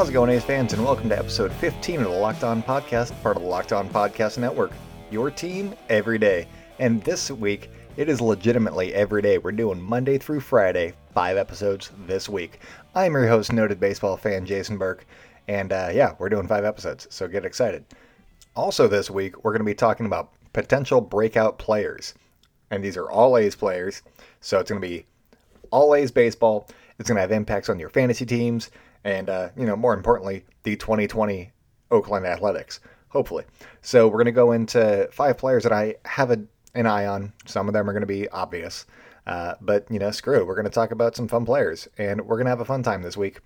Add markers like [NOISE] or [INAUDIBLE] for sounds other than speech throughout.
How's it going, A's fans, and welcome to episode 15 of the Locked On Podcast, part of the Locked On Podcast Network. Your team every day. And this week, it is legitimately every day. We're doing Monday through Friday, five episodes this week. I'm your host, noted baseball fan Jason Burke, and uh, yeah, we're doing five episodes, so get excited. Also, this week, we're going to be talking about potential breakout players. And these are all A's players, so it's going to be all A's baseball. It's going to have impacts on your fantasy teams and, uh, you know, more importantly, the 2020 Oakland Athletics, hopefully. So we're going to go into five players that I have a, an eye on. Some of them are going to be obvious. Uh, but, you know, screw, we're going to talk about some fun players, and we're going to have a fun time this week.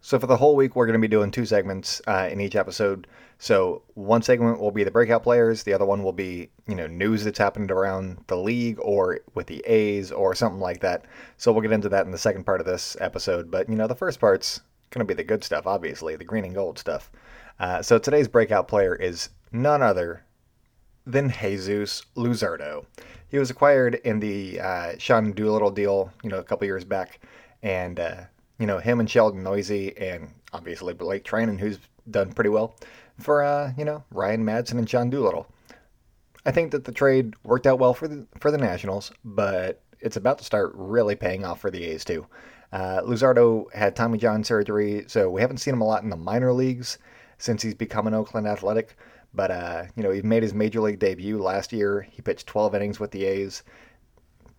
So for the whole week, we're going to be doing two segments uh, in each episode. So one segment will be the breakout players. The other one will be you know news that's happened around the league or with the A's or something like that. So we'll get into that in the second part of this episode. But you know the first part's going to be the good stuff, obviously the green and gold stuff. Uh, so today's breakout player is none other than Jesus Luzardo. He was acquired in the uh, Sean Doolittle deal, you know, a couple years back, and uh, you know, him and Sheldon Neuse and obviously Blake Treinen, who's done pretty well for, uh, you know, Ryan Madson and Sean Doolittle. I think that the trade worked out well for the, for the Nationals, but it's about to start really paying off for the A's too. Uh, Luzardo had Tommy John surgery, so we haven't seen him a lot in the minor leagues since he's become an Oakland Athletic. But uh, you know, he made his major league debut last year. He pitched 12 innings with the A's,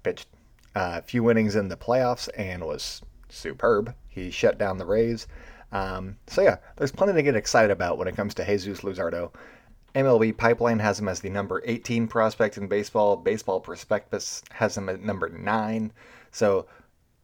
pitched uh, a few innings in the playoffs, and was superb. He shut down the Rays. Um, so yeah, there's plenty to get excited about when it comes to Jesus Luzardo. MLB Pipeline has him as the number 18 prospect in baseball. Baseball Prospectus has him at number nine. So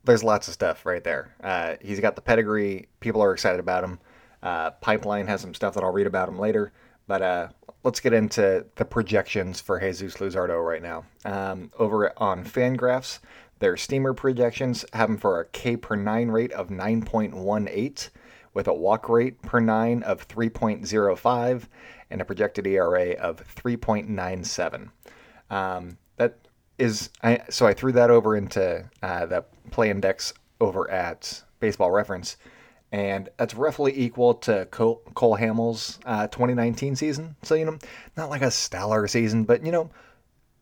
there's lots of stuff right there. Uh, he's got the pedigree. People are excited about him. Uh, Pipeline has some stuff that I'll read about him later. But uh, let's get into the projections for Jesus Luzardo right now. Um, over on Fangraphs, their steamer projections have him for a K per nine rate of 9.18, with a walk rate per nine of 3.05, and a projected ERA of 3.97. Um, that is, I, so I threw that over into uh, the play index over at Baseball Reference, and that's roughly equal to Cole, Cole Hamels' uh, 2019 season. So, you know, not like a stellar season, but, you know,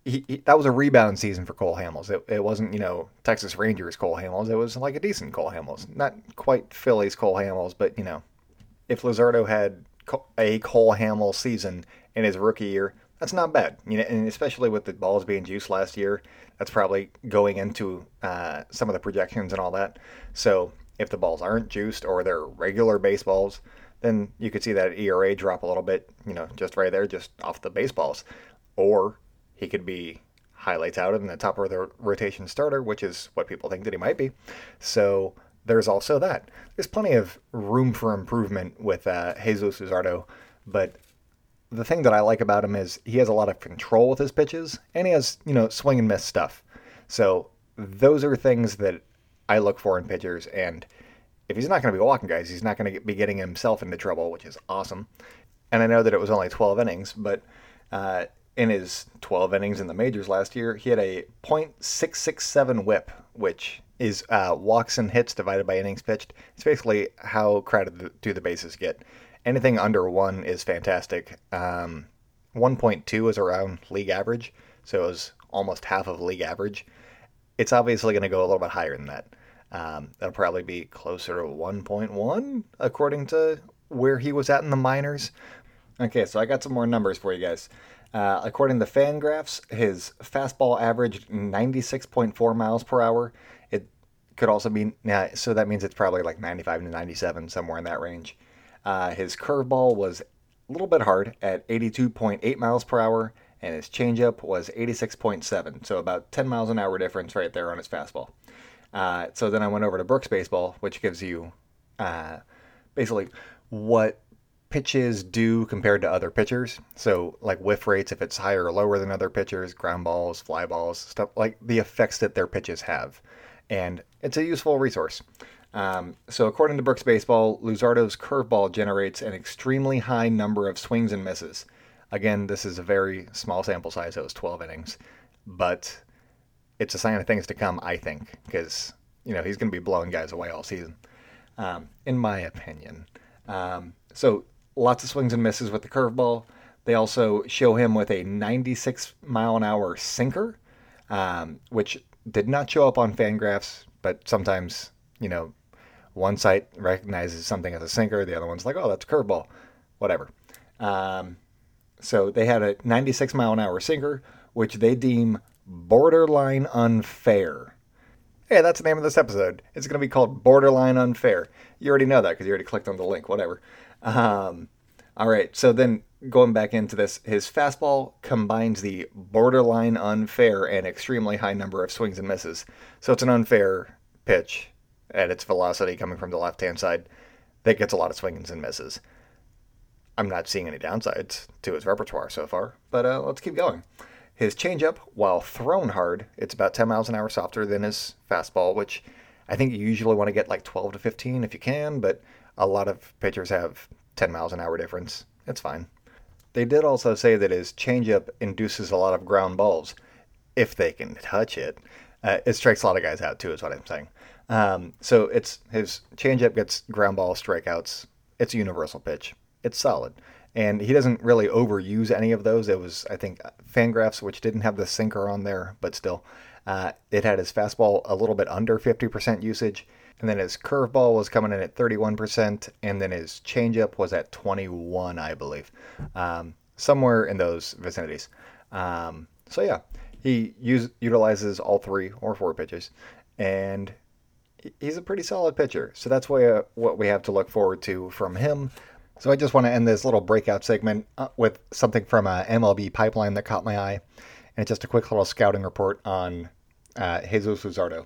he, he, that was a rebound season for Cole Hamels. It, it wasn't, you know, Texas Rangers Cole Hamels. It was like a decent Cole Hamels. Not quite Phillies Cole Hamels, but, you know, if Luzardo had a Cole Hamels season in his rookie year, that's not bad. You know, and especially with the balls being juiced last year, that's probably going into uh, some of the projections and all that. So if the balls aren't juiced or they're regular baseballs, then you could see that ERA drop a little bit, you know, just right there, just off the baseballs. Or he could be highly touted in the top of the rotation starter, which is what people think that he might be. So there's also that. There's plenty of room for improvement with uh, Jesus Luzardo, but the thing that I like about him is he has a lot of control with his pitches, and he has you know swing and miss stuff. So those are things that I look for in pitchers, and if he's not going to be walking guys, he's not going to be getting himself into trouble, which is awesome. And I know that it was only 12 innings, but uh, in his 12 innings in the majors last year, he had a .667 WHIP, which is uh, walks and hits divided by innings pitched. It's basically how crowded do the bases get. Anything under one is fantastic. Um, 1.2 is around league average, so it was almost half of league average. It's obviously going to go a little bit higher than that. Um, that'll probably be closer to 1.1 according to where he was at in the minors. Okay, so I got some more numbers for you guys. Uh, according to Fangraphs, his fastball averaged 96.4 miles per hour. It could also be, so that means it's probably like 95 to 97, somewhere in that range. Uh, his curveball was a little bit hard at 82.8 miles per hour, and his changeup was 86.7, so about 10 miles an hour difference right there on his fastball. Uh, so then I went over to Brooks Baseball, which gives you uh, basically what pitches do compared to other pitchers. So, like whiff rates, if it's higher or lower than other pitchers, ground balls, fly balls, stuff like the effects that their pitches have. And it's a useful resource. Um, so, according to Brooks Baseball, Luzardo's curveball generates an extremely high number of swings and misses. Again, this is a very small sample size, it was 12 innings, but it's a sign of things to come, I think, because, you know, he's going to be blowing guys away all season. um, in my opinion. Um, so lots of swings and misses with the curveball. They also show him with a 96 mile an hour sinker, um, which did not show up on Fangraphs, but sometimes, you know, one site recognizes something as a sinker, the other one's like, oh, that's a curveball, whatever. Um, so they had a 96 mile an hour sinker, which they deem borderline unfair. Hey, that's the name of this episode. It's going to be called Borderline Unfair. You already know that because you already clicked on the link, whatever. Um, all right, so then going back into this, his fastball combines the borderline unfair and extremely high number of swings and misses. So it's an unfair pitch at its velocity coming from the left hand side that gets a lot of swings and misses. I'm not seeing any downsides to his repertoire so far, but uh, let's keep going. His changeup, while thrown hard, it's about 10 miles an hour softer than his fastball, which I think you usually want to get like 12 to 15 if you can, but a lot of pitchers have 10 miles an hour difference. It's fine. They did also say that his changeup induces a lot of ground balls, if they can touch it. Uh, it strikes a lot of guys out too, is what I'm saying. Um, so it's his changeup gets ground ball strikeouts. It's a universal pitch. It's solid, and he doesn't really overuse any of those. It was I think Fangraphs, which didn't have the sinker on there, but still, uh, it had his fastball a little bit under 50% usage, and then his curveball was coming in at 31%, and then his changeup was at 21, I believe, um, somewhere in those vicinities. Um, so yeah, he use, utilizes all three or four pitches, and he's a pretty solid pitcher. So that's what, uh, what we have to look forward to from him. So I just want to end this little breakout segment uh, with something from a MLB pipeline that caught my eye, and just a quick little scouting report on uh, Jesus Luzardo.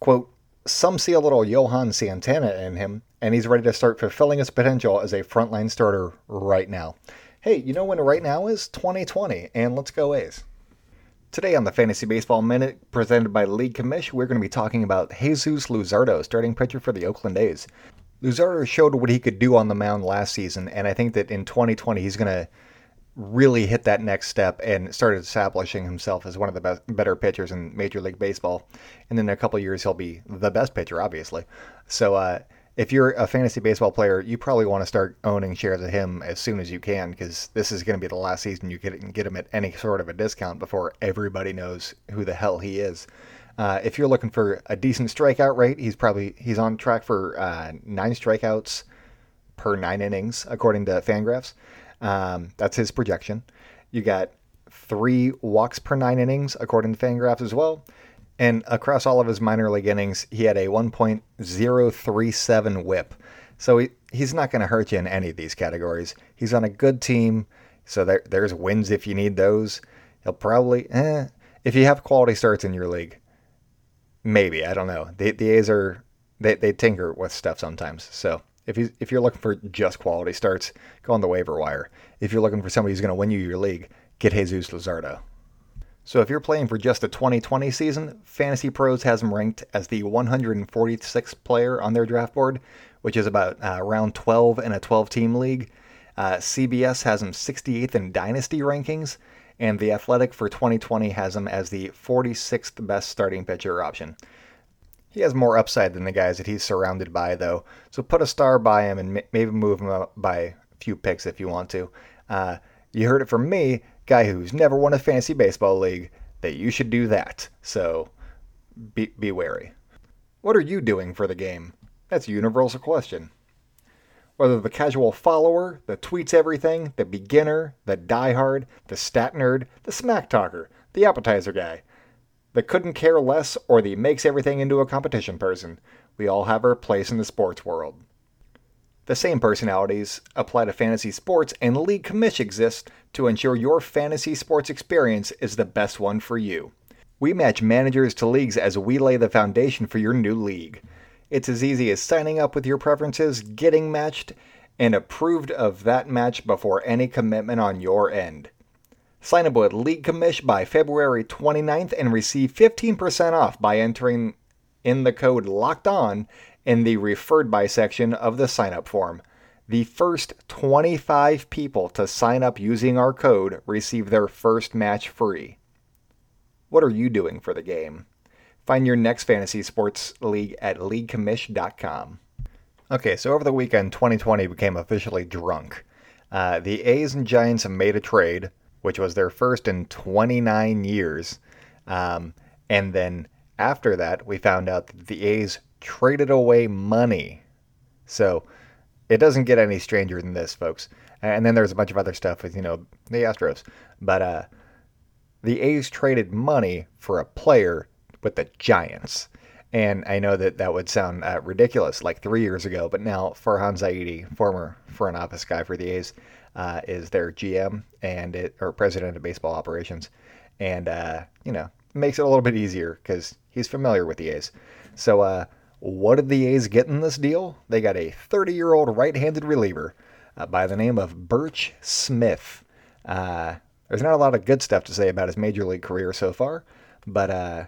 Quote, some see a little Johan Santana in him, and he's ready to start fulfilling his potential as a frontline starter right now. Hey, you know when right now is? 2020, and let's go A's. Today on the Fantasy Baseball Minute, presented by League Commish, we're going to be talking about Jesus Luzardo, starting pitcher for the Oakland A's. Luzardo showed what he could do on the mound last season, and I think that in 2020 he's going to really hit that next step and start establishing himself as one of the best, better pitchers in Major League Baseball. And then in a couple years, he'll be the best pitcher, obviously. So uh, if you're a fantasy baseball player, you probably want to start owning shares of him as soon as you can because this is going to be the last season you can get him at any sort of a discount before everybody knows who the hell he is. Uh, if you're looking for a decent strikeout rate, he's probably he's on track for uh, nine strikeouts per nine innings according to Fangraphs. Um, that's his projection. You got three walks per nine innings, according to Fangraphs as well. And across all of his minor league innings, he had a 1.037 whip. So he, he's not going to hurt you in any of these categories. He's on a good team, so there, there's wins if you need those. He'll probably, eh, if you have quality starts in your league, maybe I don't know. The, the A's are they, they tinker with stuff sometimes. So if you if you're looking for just quality starts, go on the waiver wire. If you're looking for somebody who's going to win you your league, get Jesus Luzardo. So if you're playing for just the 2020 season, Fantasy Pros has him ranked as the 146th player on their draft board, which is about uh, round 12 in a 12-team league. Uh, CBS has him 68th in Dynasty rankings, and The Athletic for 2020 has him as the 46th best starting pitcher option. He has more upside than the guys that he's surrounded by, though. So put a star by him and maybe move him up by a few picks if you want to. Uh, you heard it from me, guy who's never won a fantasy baseball league, that you should do that. So be, be wary. What are you doing for the game? That's a universal question. Whether the casual follower, the tweets everything, the beginner, the diehard, the stat nerd, the smack talker, the appetizer guy, the couldn't care less, or the makes everything into a competition person. We all have our place in the sports world. The same personalities apply to fantasy sports, and League Commish exists to ensure your fantasy sports experience is the best one for you. We match managers to leagues as we lay the foundation for your new league. It's as easy as signing up with your preferences, getting matched, and approved of that match before any commitment on your end. Sign up with League Commish by February 29th and receive 15% off by entering in the code LOCKED ON in the referred by section of the sign up form. The first 25 people to sign up using our code receive their first match free. What are you doing for the game? Find your next fantasy sports league at leaguecommish.com. Okay, so over the weekend, 2020 became officially drunk. Uh, the A's and Giants made a trade, which was their first in 29 years. Um, and then after that, we found out that the A's traded away money. So it doesn't get any stranger than this, folks. And then there's a bunch of other stuff with, you know, the Astros. But uh, the A's traded money for a player with the Giants. And I know that that would sound uh, ridiculous like three years ago, but now Farhan Zaidi, former front office guy for the A's, uh, is their GM and it, or president of baseball operations. And, uh, you know, makes it a little bit easier because he's familiar with the A's. So, uh, what did the A's get in this deal? They got a 30 year old right handed reliever uh, by the name of Burch Smith. Uh, there's not a lot of good stuff to say about his major league career so far, but uh,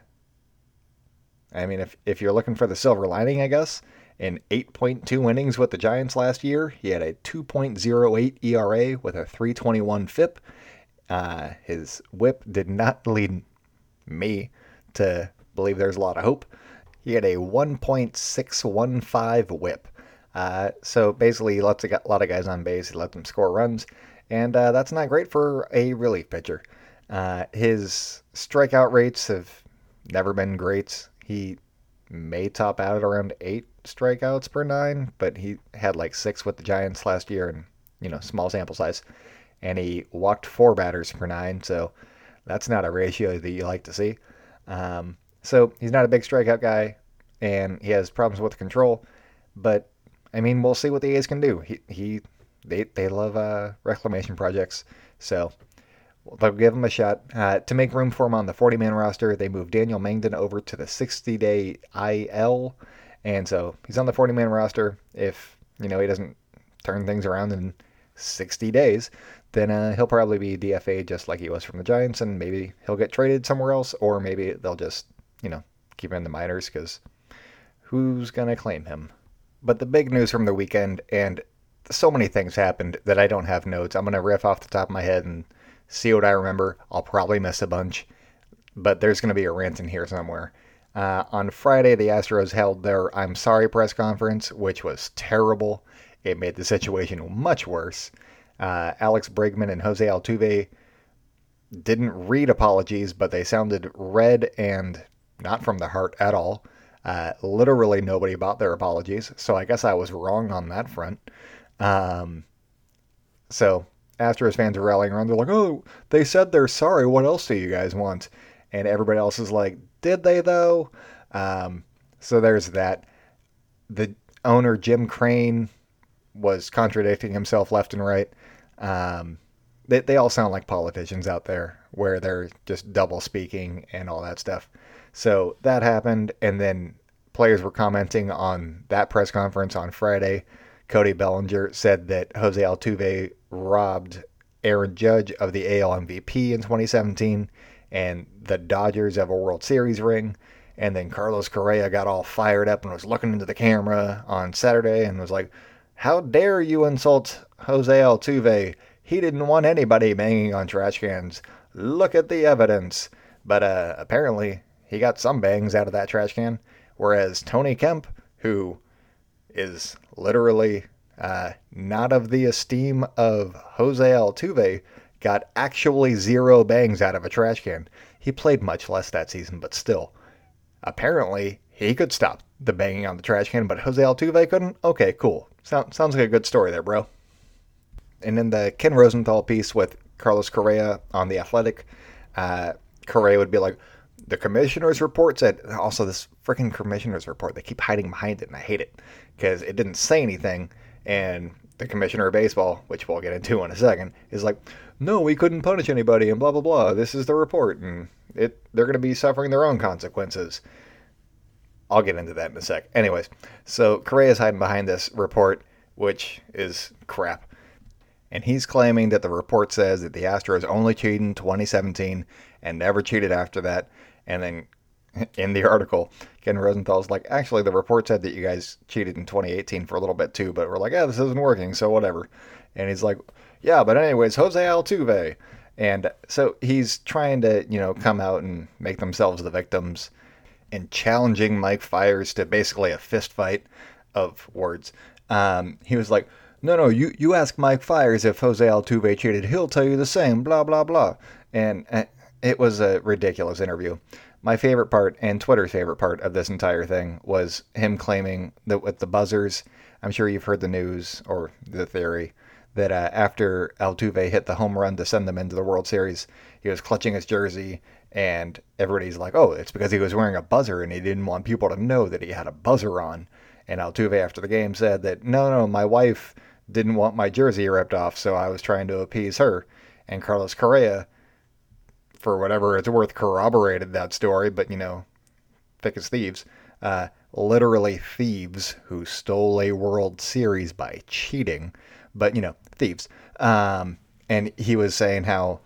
I mean, if if you're looking for the silver lining, I guess in 8.2 innings with the Giants last year, he had a 2.08 ERA with a 321 FIP. Uh, his WHIP did not lead me to believe there's a lot of hope. He had a 1.615 WHIP. Uh, so basically, he lets a lot of guys on base. He lets them score runs, and uh, that's not great for a relief pitcher. Uh, his strikeout rates have never been great. He may top out at around eight strikeouts per nine, but he had like six with the Giants last year, and you know, small sample size. And he walked four batters per nine, so that's not a ratio that you like to see. Um, so he's not a big strikeout guy, and he has problems with control. But I mean, we'll see what the A's can do. He, he they they love uh, reclamation projects, so they'll give him a shot. Uh, to make room for him on the 40 man roster, they moved Daniel Mengden over to the 60 day IL, and so he's on the 40 man roster. If you know he doesn't turn things around in 60 days, then uh, he'll probably be DFA just like he was from the Giants, and maybe he'll get traded somewhere else, or maybe they'll just you know, keep him in the minors because who's going to claim him? But the big news from the weekend, and so many things happened that I don't have notes. I'm going to riff off the top of my head and see what I remember. I'll probably miss a bunch, but there's going to be a rant in here somewhere. Uh, on Friday, the Astros held their I'm sorry press conference, which was terrible. It made the situation much worse. Uh, Alex Bregman and Jose Altuve didn't read apologies, but they sounded read and not from the heart at all. Uh, literally nobody bought their apologies, so I guess I was wrong on that front. Um, so Astros fans are rallying around. They're like, "Oh, they said they're sorry. What else do you guys want?" And everybody else is like, "Did they though?" Um, so there's that. The owner Jim Crane was contradicting himself left and right. Um, they they all sound like politicians out there, where they're just double speaking and all that stuff. So that happened, and then players were commenting on that press conference on Friday. Cody Bellinger said that Jose Altuve robbed Aaron Judge of the AL MVP in 2017 and the Dodgers of a World Series ring. And then Carlos Correa got all fired up and was looking into the camera on Saturday and was like, How dare you insult Jose Altuve? He didn't want anybody banging on trash cans. Look at the evidence. But uh, apparently, he got some bangs out of that trash can. Whereas Tony Kemp, who is literally uh, not of the esteem of Jose Altuve, got actually zero bangs out of a trash can. He played much less that season, but still. Apparently, he could stop the banging on the trash can, but Jose Altuve couldn't? Okay, cool. sounds like a good story there, bro. And in the Ken Rosenthal piece with Carlos Correa on The Athletic, uh, Correa would be like, the commissioner's report said also this freaking commissioner's report they keep hiding behind it and i hate it because it didn't say anything and the commissioner of baseball which we'll get into in a second is like no we couldn't punish anybody and blah blah blah this is the report and it they're going to be suffering their own consequences. I'll get into that in a sec. Anyways so correa's hiding behind this report which is crap and he's claiming that the report says that the astros only cheated in 2017 and never cheated after that and then [LAUGHS] in the article, Ken Rosenthal's like, actually, the report said that you guys cheated in 2018 for a little bit too, but we're like, yeah, this isn't working, so whatever. And he's like, yeah, but anyways, Jose Altuve. And so he's trying to, you know, come out and make themselves the victims and challenging Mike Fiers to basically a fist fight of words Um, he was like, no, no, you, you ask Mike Fiers if Jose Altuve cheated. He'll tell you the same, blah, blah, blah. And uh, it was a ridiculous interview. My favorite part, and Twitter's favorite part of this entire thing, was him claiming that with the buzzers, I'm sure you've heard the news or the theory that uh, after Altuve hit the home run to send them into the World Series, he was clutching his jersey, and everybody's like, "Oh, it's because he was wearing a buzzer and he didn't want people to know that he had a buzzer on." And Altuve, after the game, said that, "No, no, my wife didn't want my jersey ripped off, so I was trying to appease her." And Carlos Correa, for whatever it's worth, corroborated that story, but you know, thick as thieves. Uh, literally thieves who stole a World Series by cheating, but you know, thieves. Um, and he was saying how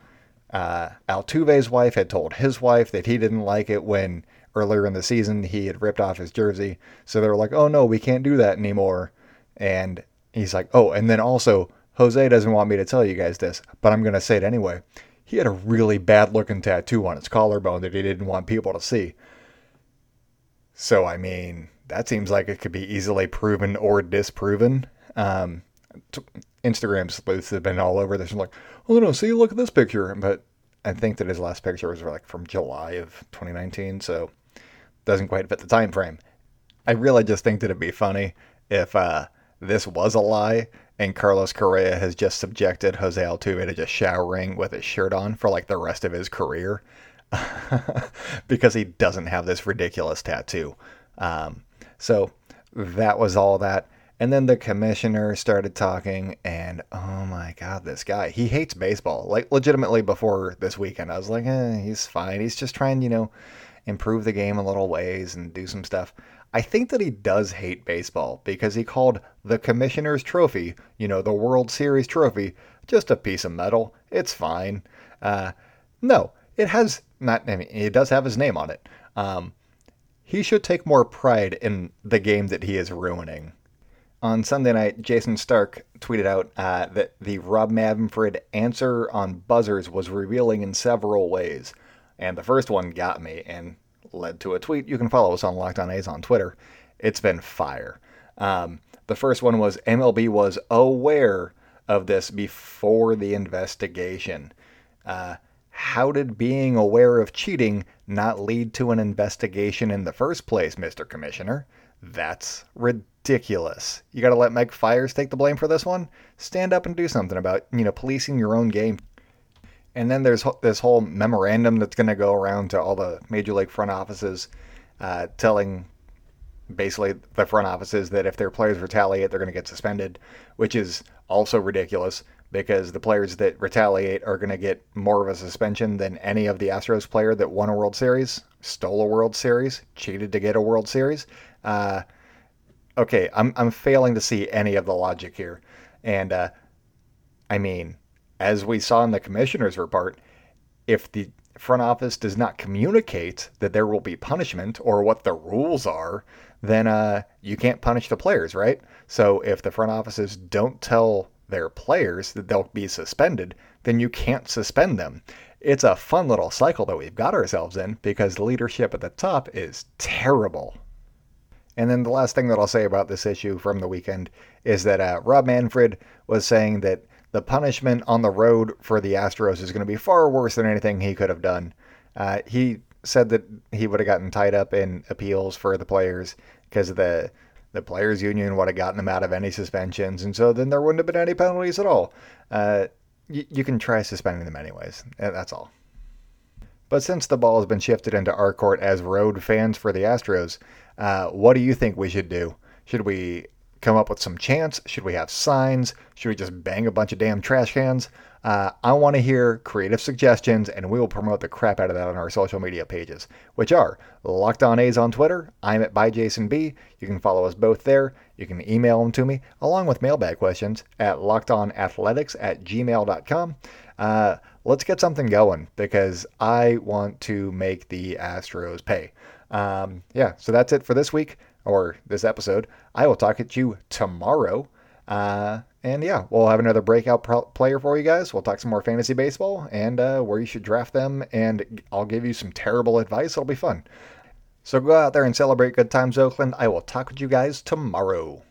uh, Altuve's wife had told his wife that he didn't like it when earlier in the season he had ripped off his jersey. So they were like, oh no, we can't do that anymore. And he's like, oh, and then also, Jose doesn't want me to tell you guys this, but I'm going to say it anyway. He had a really bad looking tattoo on his collarbone that he didn't want people to see. So, I mean, that seems like it could be easily proven or disproven. Um, t- Instagram sleuths have been all over this. I'm like, oh no, see, look at this picture. But I think that his last picture was like from July of 2019, so doesn't quite fit the time frame. I really just think that it'd be funny if uh, this was a lie and Carlos Correa has just subjected Jose Altuve to just showering with his shirt on for like the rest of his career [LAUGHS] because he doesn't have this ridiculous tattoo. Um, so that was all that. And then the commissioner started talking, and oh my god, this guy, he hates baseball. Like, legitimately, before this weekend, I was like, eh, he's fine. He's just trying, you know, improve the game in little ways and do some stuff. I think that he does hate baseball because he called the commissioner's trophy, you know, the World Series trophy, just a piece of metal. It's fine. Uh, no, it has not, I mean, it does have his name on it. Um, he should take more pride in the game that he is ruining. On Sunday night, Jayson Stark tweeted out uh, that the Rob Manfred answer on buzzers was revealing in several ways. And the first one got me and led to a tweet. You can follow us on Locked On A's on Twitter. It's been fire. Um, the first one was MLB was aware of this before the investigation. Uh, how did being aware of cheating not lead to an investigation in the first place, Mr. Commissioner? That's ridiculous. You got to let Mike Fiers take the blame for this one? Stand up and do something about, you know, policing your own game. And then there's this whole memorandum that's going to go around to all the major league front offices uh, telling basically the front offices that if their players retaliate, they're going to get suspended, which is also ridiculous because the players that retaliate are going to get more of a suspension than any of the Astros player that won a World Series, stole a World Series, cheated to get a World Series. Uh, okay, I'm I'm failing to see any of the logic here, and uh, I mean, as we saw in the commissioner's report, if the front office does not communicate that there will be punishment or what the rules are, then uh, you can't punish the players, right? So if the front offices don't tell their players that they'll be suspended, then you can't suspend them. It's a fun little cycle that we've got ourselves in because the leadership at the top is terrible. And then the last thing that I'll say about this issue from the weekend is that uh, Rob Manfred was saying that the punishment on the road for the Astros is going to be far worse than anything he could have done. Uh, he said that he would have gotten tied up in appeals for the players because the the players union would have gotten them out of any suspensions, and so then there wouldn't have been any penalties at all. Uh, y- you can try suspending them anyways. That's all. But since the ball has been shifted into our court as road fans for the Astros, uh, what do you think we should do? Should we come up with some chants? Should we have signs? Should we just bang a bunch of damn trash cans? Uh, I want to hear creative suggestions, and we will promote the crap out of that on our social media pages, which are Locked On A's on Twitter. I'm at by Jason B. You can follow us both there. You can email them to me, along with mailbag questions at lockedonathletics at gmail.com. Uh, let's get something going because I want to make the Astros pay. Um, yeah, so that's it for this week or this episode. I will talk at you tomorrow. Uh, and yeah, we'll have another breakout pro- player for you guys. We'll talk some more fantasy baseball and uh, where you should draft them. And I'll give you some terrible advice. It'll be fun. So go out there and celebrate good times, Oakland. I will talk with you guys tomorrow.